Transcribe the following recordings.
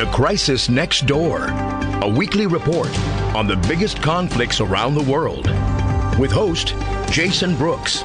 The Crisis Next Door, a weekly report on the biggest conflicts around the world. With host Jason Brooks.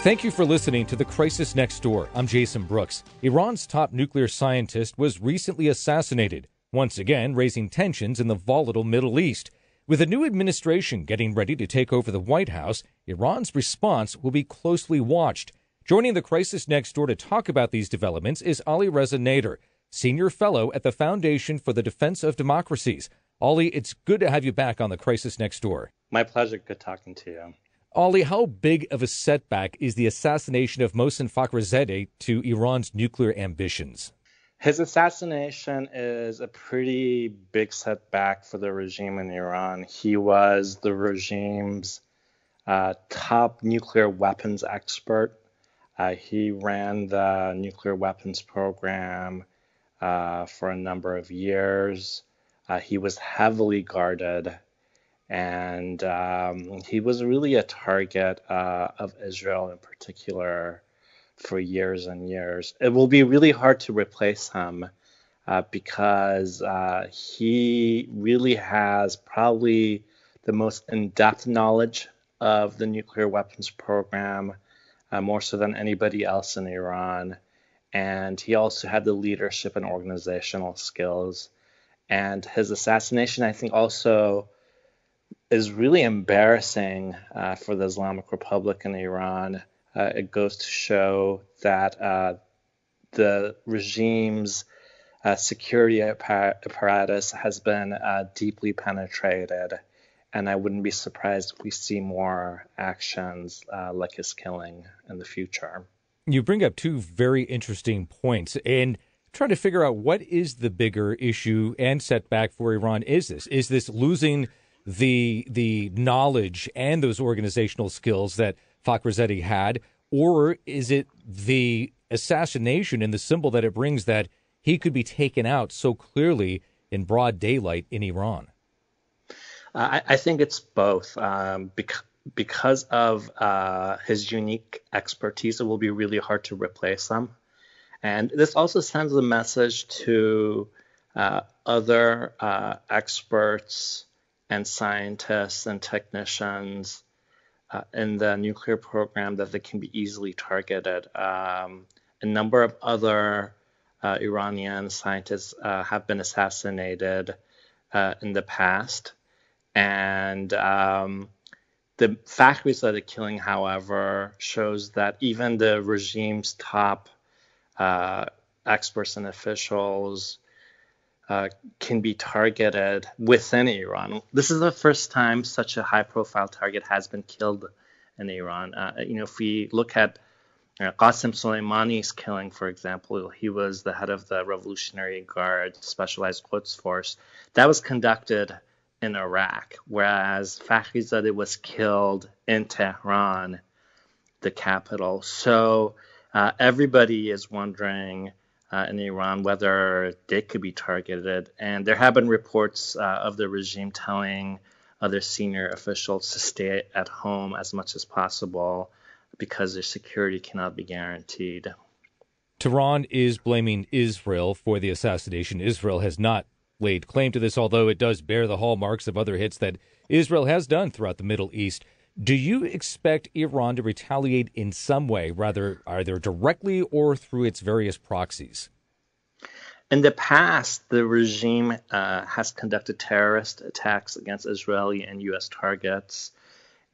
Thank you for listening to The Crisis Next Door. I'm Jason Brooks. Iran's top nuclear scientist was recently assassinated, once again raising tensions in the volatile Middle East. With a new administration getting ready to take over the White House, Iran's response will be closely watched. Joining The Crisis Next Door to talk about these developments is Alireza Nader. Senior Fellow at the Foundation for the Defense of Democracies. Ali, it's good to have you back on the Crisis Next Door. My pleasure. Good talking to you. Ali, how big of a setback is the assassination of Mohsen Fakhrizadeh to Iran's nuclear ambitions? His assassination is a pretty big setback for the regime in Iran. He was the regime's uh, top nuclear weapons expert. Uh, he ran the nuclear weapons program uh, for a number of years. Uh, he was heavily guarded, and um, he was really a target uh, of Israel in particular for years and years. It will be really hard to replace him uh, because uh, he really has probably the most in depth knowledge of the nuclear weapons program, more so than anybody else in Iran and he also had the leadership and organizational skills. And his assassination, I think, also is really embarrassing uh, for the Islamic Republic in Iran. Uh, it goes to show that uh, the regime's uh, security apparatus has been uh, deeply penetrated. And I wouldn't be surprised if we see more actions uh, like his killing in the future you bring up two very interesting points and trying to figure out what is the bigger issue and setback for Iran is this? Is this losing the the knowledge and those organizational skills that Fakhrizadeh had? Or is it the assassination and the symbol that it brings that he could be taken out so clearly in broad daylight in Iran? Uh, I, I, think it's both um, because because of uh, his unique expertise, it will be really hard to replace him. And this also sends a message to uh, other uh, experts and scientists and technicians uh, in the nuclear program that they can be easily targeted. Um, a number of other uh, Iranian scientists uh, have been assassinated in the past. And um, the Fakhrizadeh killing, however, shows that even the regime's top uh, experts and officials uh, can be targeted within Iran. This is the first time such a high-profile target has been killed in Iran. Uh, you know, if we look at uh, Qasem Soleimani's killing, for example, he was the head of the Revolutionary Guard Specialized Quds Force. That was conducted in Iraq, whereas Fakhrizadeh was killed in Tehran, the capital. So uh, everybody is wondering uh, in Iran whether they could be targeted. And there have been reports uh, of the regime telling other senior officials to stay at home as much as possible because their security cannot be guaranteed. Tehran is blaming Israel for the assassination. Israel has not laid claim to this, although it does bear the hallmarks of other hits that Israel has done throughout the Middle East. Do you expect Iran to retaliate in some way, rather either directly or through its various proxies? In the past, the regime uh, has conducted terrorist attacks against Israeli and U.S. targets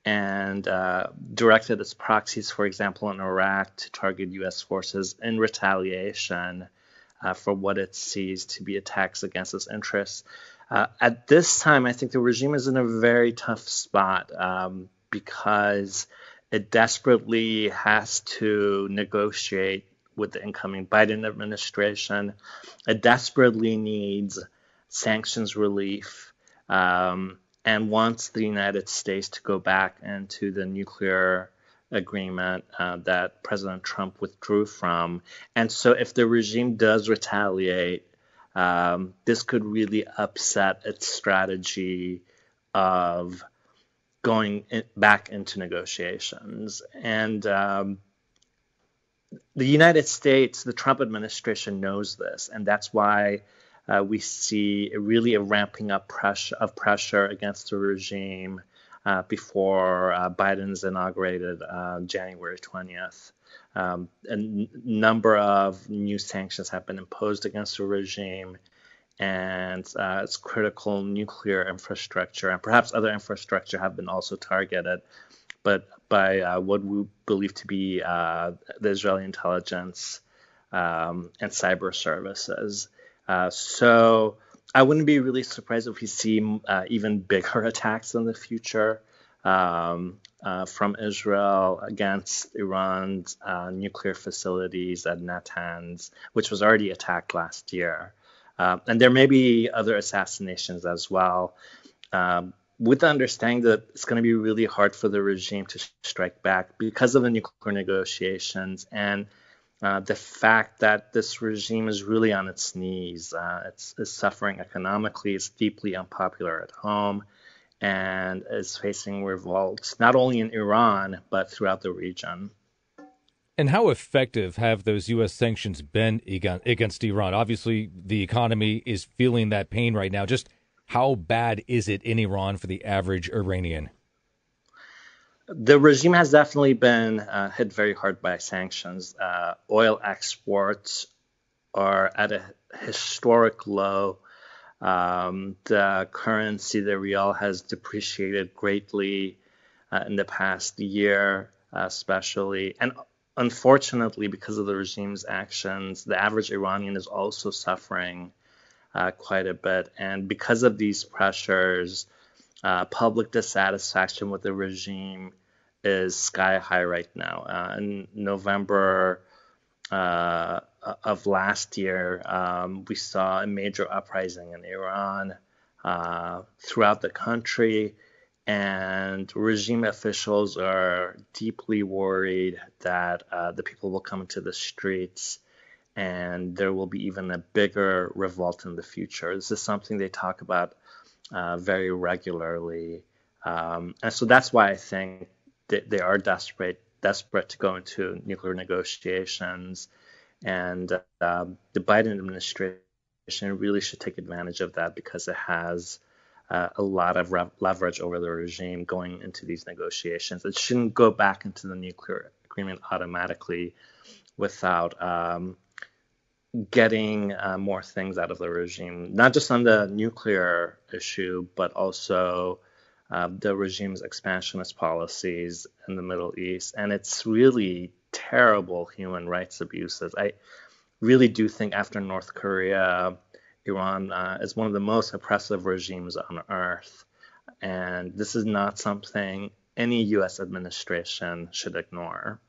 and uh, directed its proxies, for example, in Iraq, to target U.S. forces in retaliation uh, for what it sees to be attacks against its interests. Uh, at this time, I think the regime is in a very tough spot um, because it desperately has to negotiate with the incoming Biden administration. It desperately needs sanctions relief um, and wants the United States to go back into the nuclear agreement uh, that President Trump withdrew from. And so, if the regime does retaliate, um, this could really upset its strategy of going in, back into negotiations. And um, the United States, the Trump administration knows this, and that's why uh, we see really a ramping up pressure of pressure against the regime uh, before uh, Biden's inaugurated uh, January 20th. Um, a n- number of new sanctions have been imposed against the regime, and uh, its critical nuclear infrastructure and perhaps other infrastructure have been also targeted, but by uh, what we believe to be uh, the Israeli intelligence um, and cyber services. Uh, so I wouldn't be really surprised if we see uh, even bigger attacks in the future. Um, uh, from Israel against Iran's uh, nuclear facilities at Natanz, which was already attacked last year. Uh, and there may be other assassinations as well. Um, with the understanding that it's going to be really hard for the regime to strike back because of the nuclear negotiations and uh, the fact that this regime is really on its knees. Uh, it's, it's, suffering economically, it's deeply unpopular at home, and is facing revolts not only in Iran, but throughout the region. And how effective have those U.S. sanctions been against Iran? Obviously, the economy is feeling that pain right now. Just how bad is it in Iran for the average Iranian? The regime has definitely been uh, hit very hard by sanctions. Uh, oil exports are at a historic low. Um, the currency, the rial, has depreciated greatly uh, in the past year, especially. And unfortunately, because of the regime's actions, the average Iranian is also suffering uh, quite a bit. And because of these pressures, uh, public dissatisfaction with the regime is sky high right now. Uh, in November uh, of last year, um, we saw a major uprising in Iran uh, throughout the country and regime officials are deeply worried that uh, the people will come into the streets and there will be even a bigger revolt in the future. This is something they talk about uh, very regularly. Um, and so that's why I think that they are desperate desperate to go into nuclear negotiations. And um, the Biden administration really should take advantage of that because it has uh, a lot of re- leverage over the regime going into these negotiations. It shouldn't go back into the nuclear agreement automatically without um, getting uh, more things out of the regime, not just on the nuclear issue, but also uh, the regime's expansionist policies in the Middle East. And it's really terrible human rights abuses. I really do think after North Korea, Iran uh, is one of the most oppressive regimes on earth. And this is not something any U.S. administration should ignore.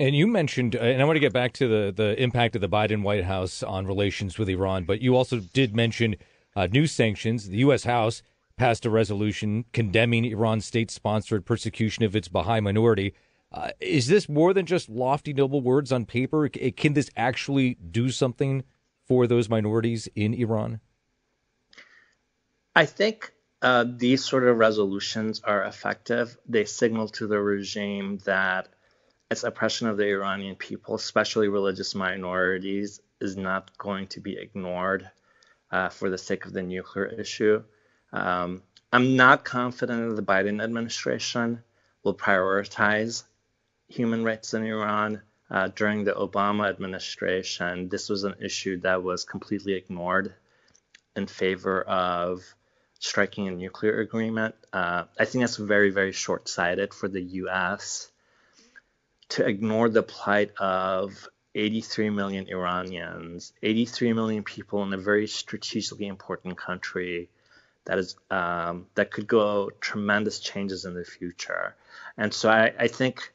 And you mentioned, and I want to get back to the, the impact of the Biden White House on relations with Iran, but you also did mention uh, new sanctions. The U.S. House passed a resolution condemning Iran's state sponsored persecution of its Baha'i minority. Uh, is this more than just lofty, noble words on paper? Can this actually do something for those minorities in Iran? I think uh, these sort of resolutions are effective. They signal to the regime that its oppression of the Iranian people, especially religious minorities, is not going to be ignored uh, for the sake of the nuclear issue. Um, I'm not confident that the Biden administration will prioritize human rights in Iran uh, during the Obama administration, this was an issue that was completely ignored in favor of striking a nuclear agreement. Uh, I think that's very, very short sighted for the US to ignore the plight of 83 million Iranians, 83 million people in a very strategically important country that is um, that could go tremendous changes in the future. And so I, I think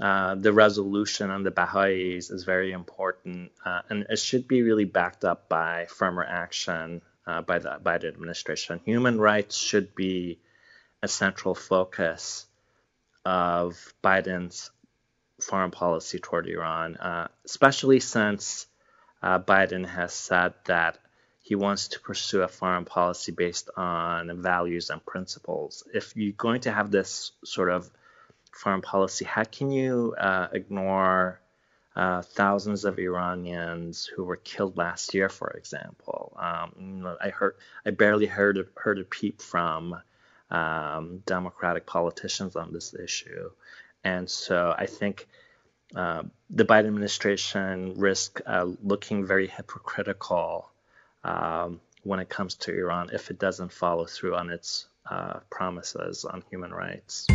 uh, the resolution on the Baha'is is very important, uh, and it should be really backed up by firmer action uh, by the Biden administration. Human rights should be a central focus of Biden's foreign policy toward Iran, uh, especially since uh, Biden has said that he wants to pursue a foreign policy based on values and principles. If you're going to have this sort of foreign policy, how can you uh, ignore uh, thousands of Iranians who were killed last year, for example? Um, I heard, I barely heard heard a peep from um, Democratic politicians on this issue, and so I think. Uh, the Biden administration risk uh, looking very hypocritical um, when it comes to Iran if it doesn't follow through on its uh, promises on human rights.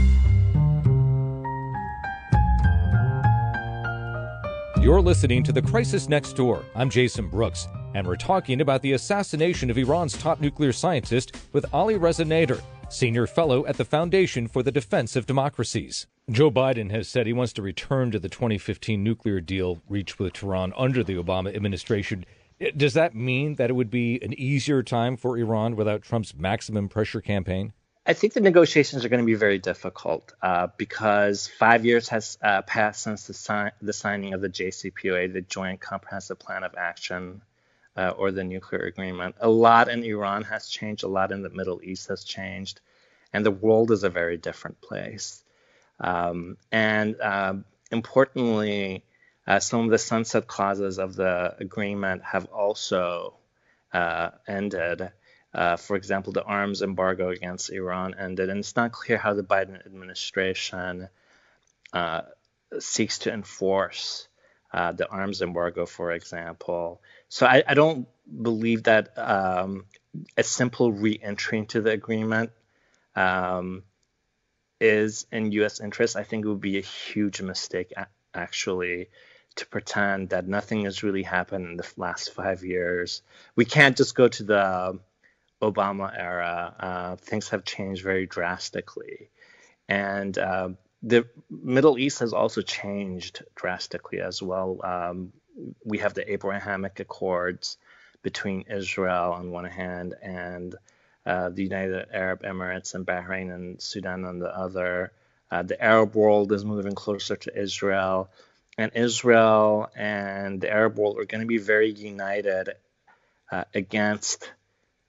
You're listening to The Crisis Next Door. I'm Jason Brooks, and we're talking about the assassination of Iran's top nuclear scientist with Alireza Nader, senior fellow at the Foundation for the Defense of Democracies. Joe Biden has said he wants to return to the 2015 nuclear deal reached with Tehran under the Obama administration. Does that mean that it would be an easier time for Iran without Trump's maximum pressure campaign? I think the negotiations are going to be very difficult uh, because five years has uh, passed since the, si- the, signing of the JCPOA, the Joint Comprehensive Plan of Action, uh, or the nuclear agreement. A lot in Iran has changed, a lot in the Middle East has changed, and the world is a very different place. Um, and um, importantly, uh, some of the sunset clauses of the agreement have also uh, ended. Uh, for example, the arms embargo against Iran ended, and it's not clear how the Biden administration uh, seeks to enforce uh, the arms embargo, for example. So I, I don't believe that um, a simple re-entry into the agreement um, is in U.S. interest. I think it would be a huge mistake, actually, to pretend that nothing has really happened in the last five years. We can't just go to the Obama era. Uh, things have changed very drastically. And uh, the Middle East has also changed drastically as well. Um, we have the Abrahamic Accords between Israel on one hand and uh, the United Arab Emirates and Bahrain and Sudan on the other. Uh, the Arab world is moving closer to Israel and Israel and the Arab world are going to be very united uh, against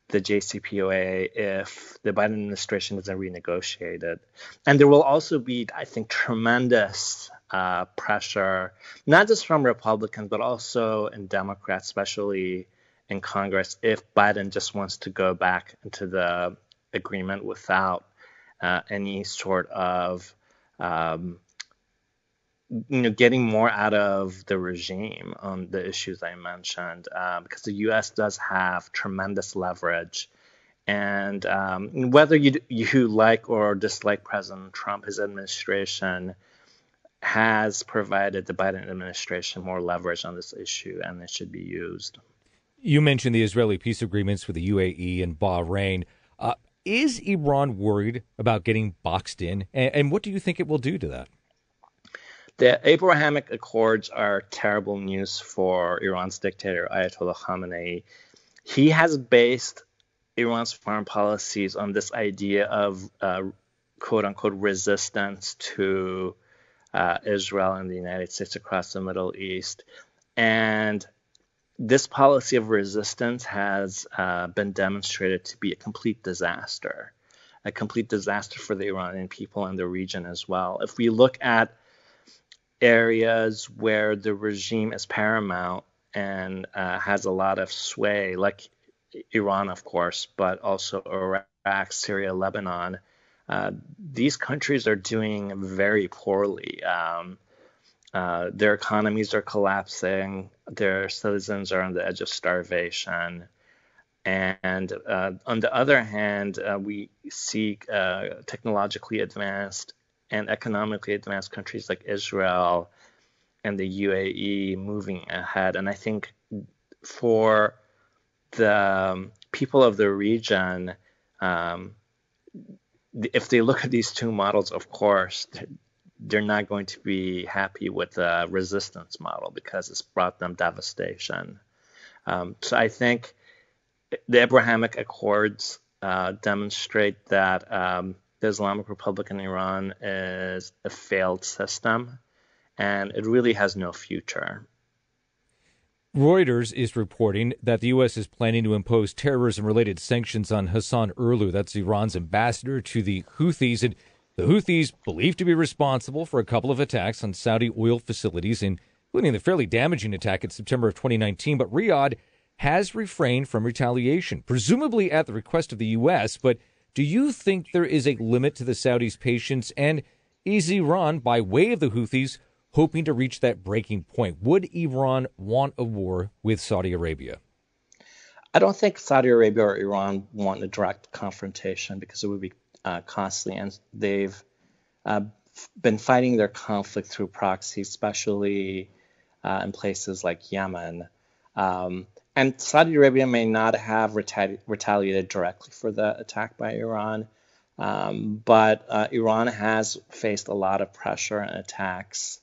the JCPOA if the Biden administration doesn't renegotiate it. And there will also be, I think, tremendous uh, pressure, not just from Republicans, but also in Democrats, especially in Congress, if Biden just wants to go back into the agreement without uh, any sort of um, you know, getting more out of the regime on the issues I mentioned, uh, because the U.S. does have tremendous leverage, and um, whether you you like or dislike President Trump, his administration has provided the Biden administration more leverage on this issue, and it should be used. You mentioned the Israeli peace agreements with the UAE and Bahrain. Uh, is Iran worried about getting boxed in, and, and what do you think it will do to that? The Abrahamic Accords are terrible news for Iran's dictator Ayatollah Khamenei. He has based Iran's foreign policies on this idea of uh, quote unquote resistance to uh, Israel and the United States across the Middle East. And this policy of resistance has uh, been demonstrated to be a complete disaster, a complete disaster for the Iranian people and the region as well. If we look at areas where the regime is paramount and uh, has a lot of sway, like Iran, of course, but also Iraq, Syria, Lebanon. Uh, these countries are doing very poorly. Um, uh, their economies are collapsing. Their citizens are on the edge of starvation. And uh, on the other hand, uh, we see uh, technologically advanced and economically advanced countries like Israel and the UAE moving ahead. And I think for the um, people of the region, um, if they look at these two models, of course, they're not going to be happy with the resistance model because it's brought them devastation. Um, so I think the Abrahamic Accords uh, demonstrate that um, the Islamic Republic in Iran is a failed system and it really has no future. Reuters is reporting that the U.S. is planning to impose terrorism related sanctions on Hassan Irloo. That's Iran's ambassador to the Houthis. And the Houthis believed to be responsible for a couple of attacks on Saudi oil facilities, including the fairly damaging attack in September of 2019. But Riyadh has refrained from retaliation, presumably at the request of the U.S. But do you think there is a limit to the Saudis' patience? And is Iran, by way of the Houthis, hoping to reach that breaking point? Would Iran want a war with Saudi Arabia? I don't think Saudi Arabia or Iran want a direct confrontation because it would be uh, costly, and they've uh, been fighting their conflict through proxy, especially uh, in places like Yemen. Um, and Saudi Arabia may not have retali- retaliated directly for the attack by Iran, um, but uh, Iran has faced a lot of pressure and attacks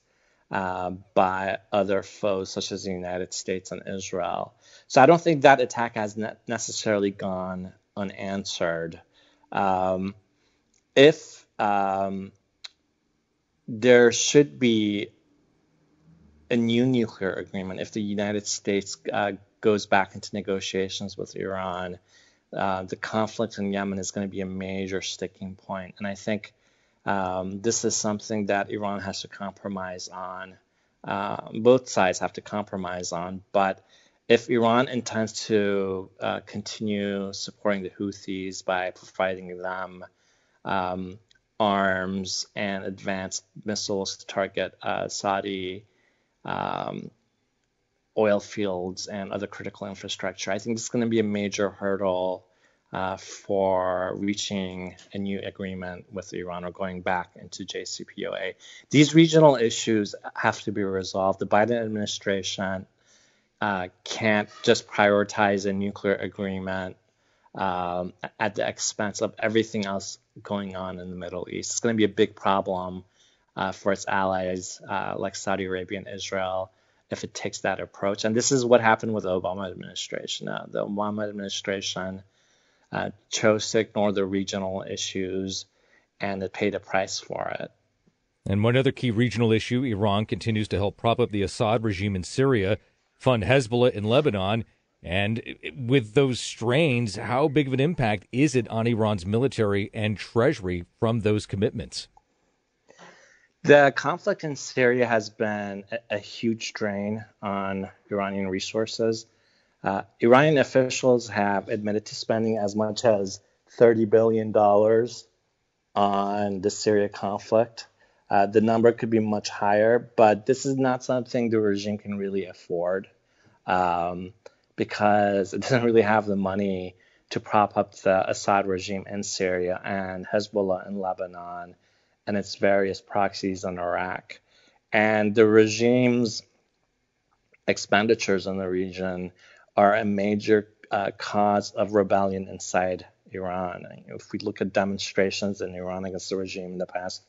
uh, by other foes, such as the United States and Israel. So I don't think that attack has ne- necessarily gone unanswered. Um, if um, there should be a new nuclear agreement, if the United States uh, goes back into negotiations with Iran, uh, the conflict in Yemen is going to be a major sticking point. And I think um, this is something that Iran has to compromise on. Uh, both sides have to compromise on. But if Iran intends to uh, continue supporting the Houthis by providing them um, arms and advanced missiles to target uh, Saudi um, oil fields and other critical infrastructure. I think this is going to be a major hurdle uh, for reaching a new agreement with Iran or going back into JCPOA. These regional issues have to be resolved. The Biden administration uh, can't just prioritize a nuclear agreement um, at the expense of everything else going on in the Middle East. It's going to be a big problem uh, for its allies uh, like Saudi Arabia and Israel if it takes that approach. And this is what happened with the Obama administration. Uh, the Obama administration uh, chose to ignore the regional issues and it paid a price for it. And one other key regional issue Iran continues to help prop up the Assad regime in Syria, fund Hezbollah in Lebanon. And with those strains, how big of an impact is it on Iran's military and treasury from those commitments? The conflict in Syria has been a, huge drain on Iranian resources. Uh, Iranian officials have admitted to spending as much as $30 billion on the Syria conflict. Uh, the number could be much higher, but this is not something the regime can really afford um, because it doesn't really have the money to prop up the Assad regime in Syria and Hezbollah in Lebanon and its various proxies in Iraq. And the regime's expenditures in the region are a major uh, cause of rebellion inside Iran. If we look at demonstrations in Iran against the regime in the past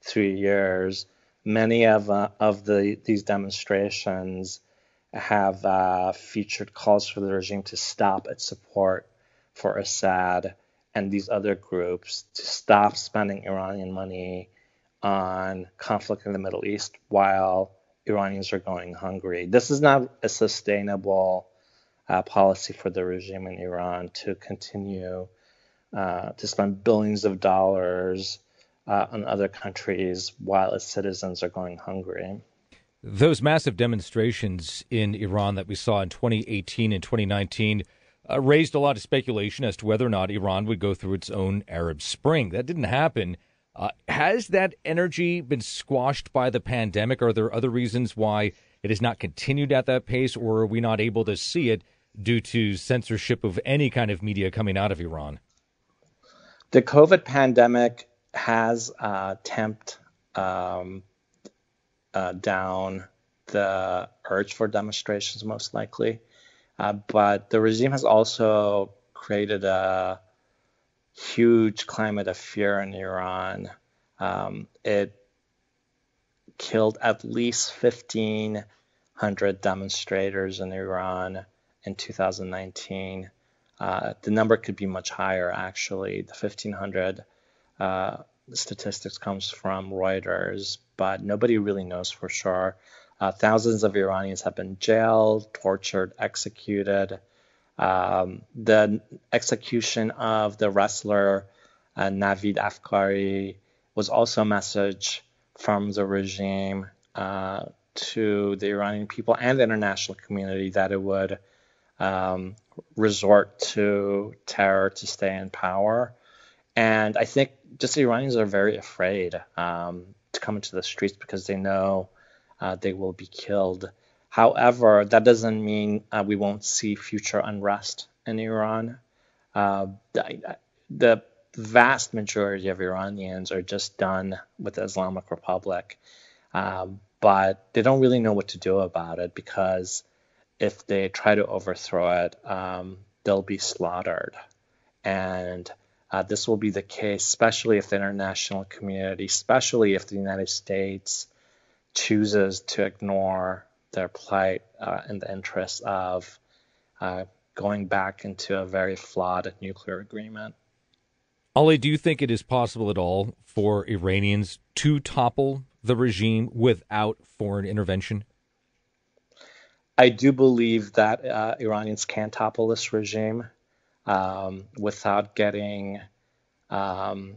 three years, many of, uh, of the, these demonstrations have uh, featured calls for the regime to stop its support for Assad and these other groups to stop spending Iranian money on conflict in the Middle East while Iranians are going hungry. This is not a sustainable uh, policy for the regime in Iran to continue uh, to spend billions of dollars uh, on other countries while its citizens are going hungry. Those massive demonstrations in Iran that we saw in 2018 and 2019 uh, raised a lot of speculation as to whether or not Iran would go through its own Arab Spring. That didn't happen. Uh, has that energy been squashed by the pandemic? Are there other reasons why it has not continued at that pace, or are we not able to see it due to censorship of any kind of media coming out of Iran? The COVID pandemic has uh, tamped um, uh, down the urge for demonstrations, most likely. Uh, but the regime has also created a huge climate of fear in Iran. Um, it killed at least 1,500 demonstrators in Iran in 2019. Uh, the number could be much higher, actually. The 1,500 uh, statistics comes from Reuters, but nobody really knows for sure. Uh, thousands of Iranians have been jailed, tortured, executed. Um, the execution of the wrestler uh, Navid Afkari was also a message from the regime uh, to the Iranian people and the international community that it would um, resort to terror to stay in power. And I think just the Iranians are very afraid um, to come into the streets because they know uh, they will be killed. However, that doesn't mean uh, we won't see future unrest in Iran. Uh, the, vast majority of Iranians are just done with the Islamic Republic, um, but they don't really know what to do about it because if they try to overthrow it, um, they'll be slaughtered. And uh, this will be the case, especially if the international community, especially if the United States chooses to ignore their plight uh, in the interest of uh, going back into a very flawed nuclear agreement. Ali, do you think it is possible at all for Iranians to topple the regime without foreign intervention? I do believe that uh, Iranians can topple this regime um, without getting um,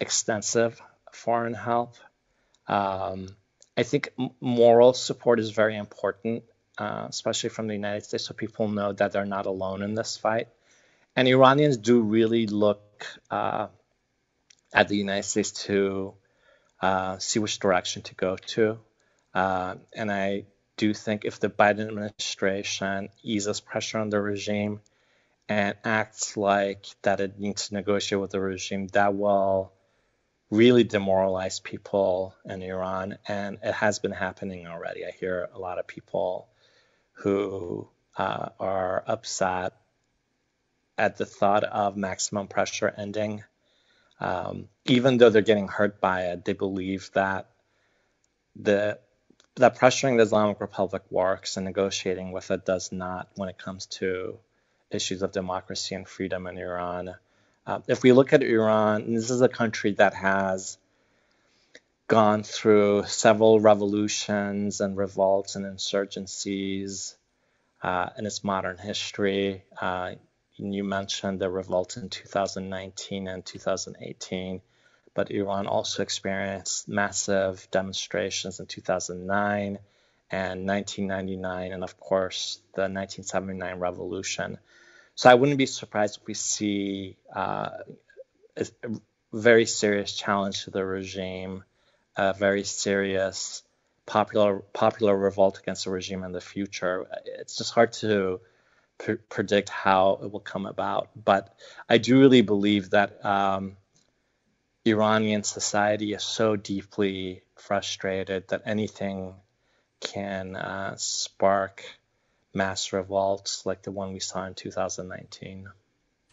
extensive foreign help. Um, I think moral support is very important, uh, especially from the United States, so people know that they're not alone in this fight. And Iranians do really look uh, at the United States to uh, see which direction to go to. Uh, and I do think if the Biden administration eases pressure on the regime and acts like that it needs to negotiate with the regime, that will really demoralize people in Iran, and it has been happening already. I hear a lot of people who uh, are upset at the thought of maximum pressure ending. Um, even though they're getting hurt by it, they believe that the that pressuring the Islamic Republic works and negotiating with it does not when it comes to issues of democracy and freedom in Iran. Uh, if we look at Iran, this is a country that has gone through several revolutions and revolts and insurgencies uh, in its modern history. Uh, you mentioned the revolt in 2019 and 2018, but Iran also experienced massive demonstrations in 2009 and 1999, and of course the 1979 revolution. So I wouldn't be surprised if we see uh, a very serious challenge to the regime, a very serious popular popular revolt against the regime in the future. It's just hard to pr- predict how it will come about, but I do really believe that um, Iranian society is so deeply frustrated that anything can uh, spark mass revolts like the one we saw in 2019.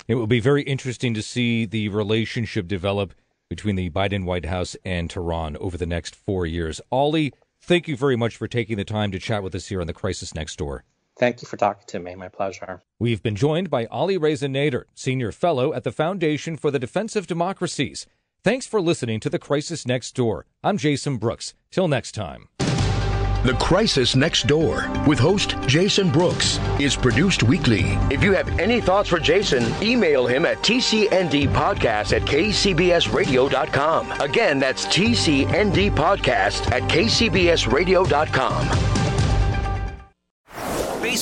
It will be very interesting to see the relationship develop between the Biden White House and Tehran over the next four years. Ali, thank you very much for taking the time to chat with us here on the Crisis Next Door. Thank you for talking to me. My pleasure. We've been joined by Alireza Nader, Senior Fellow at the Foundation for the Defense of Democracies. Thanks for listening to The Crisis Next Door. I'm Jason Brooks. Till next time. The Crisis Next Door with host Jason Brooks is produced weekly. If you have any thoughts for Jason, email him at tcndpodcast at kcbsradio.com. Again, that's tcndpodcast at kcbsradio.com.